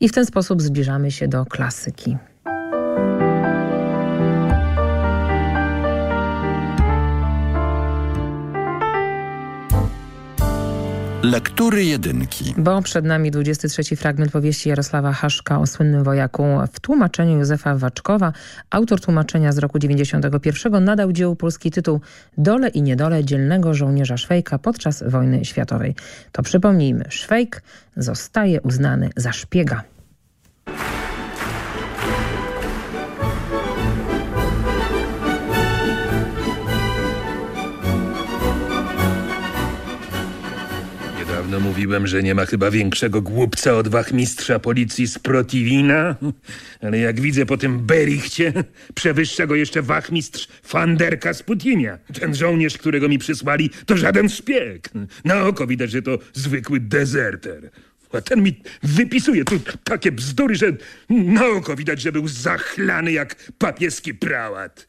I w ten sposób zbliżamy się do klasyki. Lektury jedynki. Bo przed nami 23 fragment powieści Jarosława Haszka o słynnym wojaku w tłumaczeniu Józefa Waczkowa. Autor tłumaczenia z roku 91 nadał dziełu polski tytuł Dole i niedole dzielnego żołnierza Szwejka podczas wojny światowej. To przypomnijmy, Szwejk zostaje uznany za szpiega. Niedawno mówiłem, że nie ma chyba większego głupca od wachmistrza policji z Protivina, ale jak widzę po tym Berichcie, przewyższa go jeszcze wachmistrz Fanderka z Putimia. Ten żołnierz, którego mi przysłali, to żaden szpieg. Na oko widać, że to zwykły dezerter. A ten mi wypisuje tu takie bzdury, że na oko widać, że był zachlany jak papieski prałat.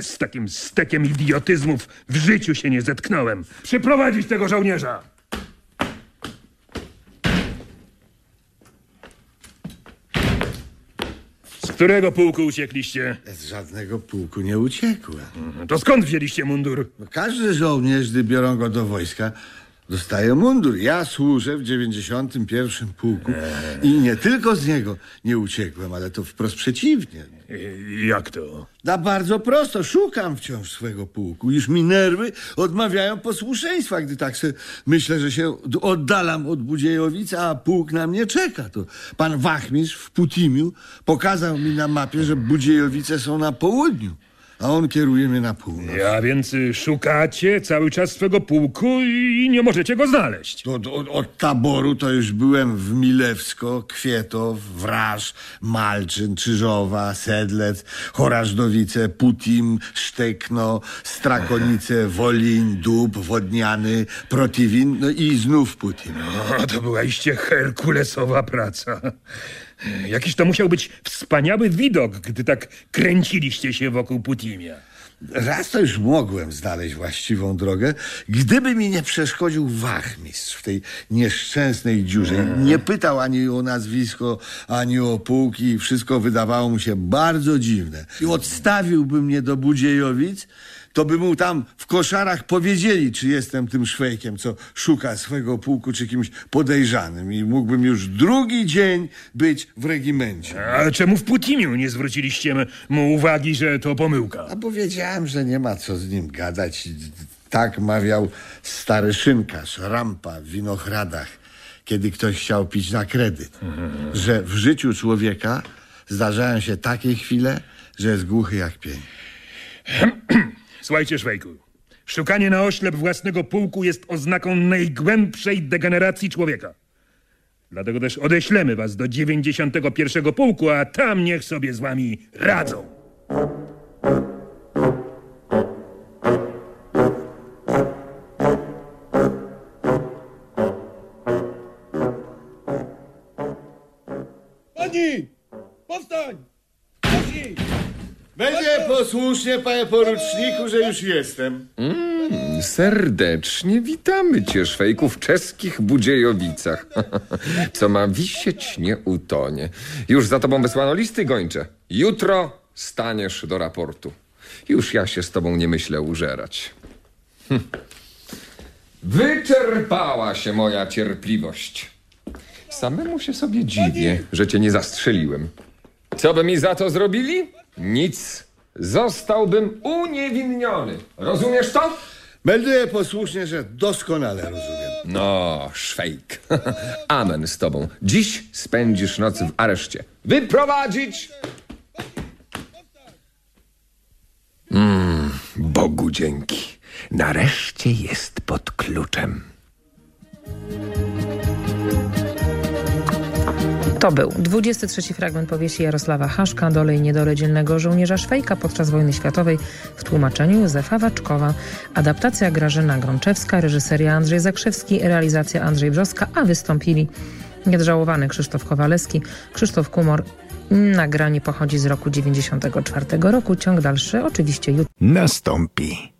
Z takim stekiem idiotyzmów w życiu się nie zetknąłem. Przyprowadzić tego żołnierza! Z którego pułku uciekliście? Z żadnego pułku nie uciekłem. To skąd wzięliście mundur? Każdy żołnierz, gdy biorą go do wojska, dostaje mundur. Ja służę w 91 pułku i nie tylko z niego nie uciekłem, ale to wprost przeciwnie. Jak to? Da bardzo prosto, szukam wciąż swego pułku, iż mi nerwy odmawiają posłuszeństwa, gdy tak se myślę, że się oddalam od Budziejowic, a pułk na mnie czeka. To pan Wachmistrz w Putimiu pokazał mi na mapie, że Budziejowice są na południu, a on kieruje mnie na północ. Ja więc y, szukacie cały czas swego pułku i nie możecie go znaleźć. Od, od, od taboru to już byłem w Milewsko, Kwietow, Wraż, Malczyn, Czyżowa, Sedlec, Chorażdowice, Putim, Sztekno, Strakonice, Wolin, Dób, Wodniany, Protiwin, no i znów Putim. O, to była iście herkulesowa praca. Jakiś to musiał być wspaniały widok, gdy tak kręciliście się wokół Putimia. Raz to już mogłem znaleźć właściwą drogę, gdyby mi nie przeszkodził wachmistrz w tej nieszczęsnej dziurze. Nie pytał ani o nazwisko, ani o pułki. Wszystko wydawało mu się bardzo dziwne. I odstawiłby mnie do Budziejowic, to by mu tam w koszarach powiedzieli, czy jestem tym szwejkiem, co szuka swego pułku, czy kimś podejrzanym. I mógłbym już drugi dzień być w regimencie. A czemu w Putimiu nie zwróciliście mu uwagi, że to pomyłka? A bo wiedziałem, że nie ma co z nim gadać. Tak mawiał stary szynkarz, rampa w Winochradach, kiedy ktoś chciał pić na kredyt. Że w życiu człowieka zdarzają się takie chwile, że jest głuchy jak pień. Słuchajcie, Szwejku. Szukanie na oślep własnego pułku jest oznaką najgłębszej degeneracji człowieka. Dlatego też odeślemy was do 91 pułku, a tam niech sobie z wami radzą. Pani! Powstań! Pani! Będzie posłusznie, panie poruczniku, że już jestem. Serdecznie witamy cię, szwejku, w czeskich Budziejowicach. Co ma wisieć, nie utonie. Już za tobą wysłano listy gończe. Jutro staniesz do raportu. Już ja się z tobą nie myślę użerać. Hm. Wyczerpała się moja cierpliwość. Samemu się sobie dziwię, że cię nie zastrzeliłem. Co by mi za to zrobili? Nic. Zostałbym uniewinniony. Rozumiesz to? Będę posłusznie, że doskonale rozumiem. No, szwejk. Amen z tobą. Dziś spędzisz noc w areszcie. Wyprowadzić! Mm, Bogu dzięki. Nareszcie jest pod kluczem. To był 23 fragment powieści Jarosława Haszka, Dole i niedole żołnierza Szwejka podczas wojny światowej w tłumaczeniu Józefa Waczkowa. Adaptacja Grażyna Grączewska, reżyseria Andrzej Zakrzewski, realizacja Andrzej Brzoska, a wystąpili niedżałowany Krzysztof Kowalewski, Krzysztof Kumor. Nagranie pochodzi z roku 94 roku, ciąg dalszy oczywiście jutro. Nastąpi.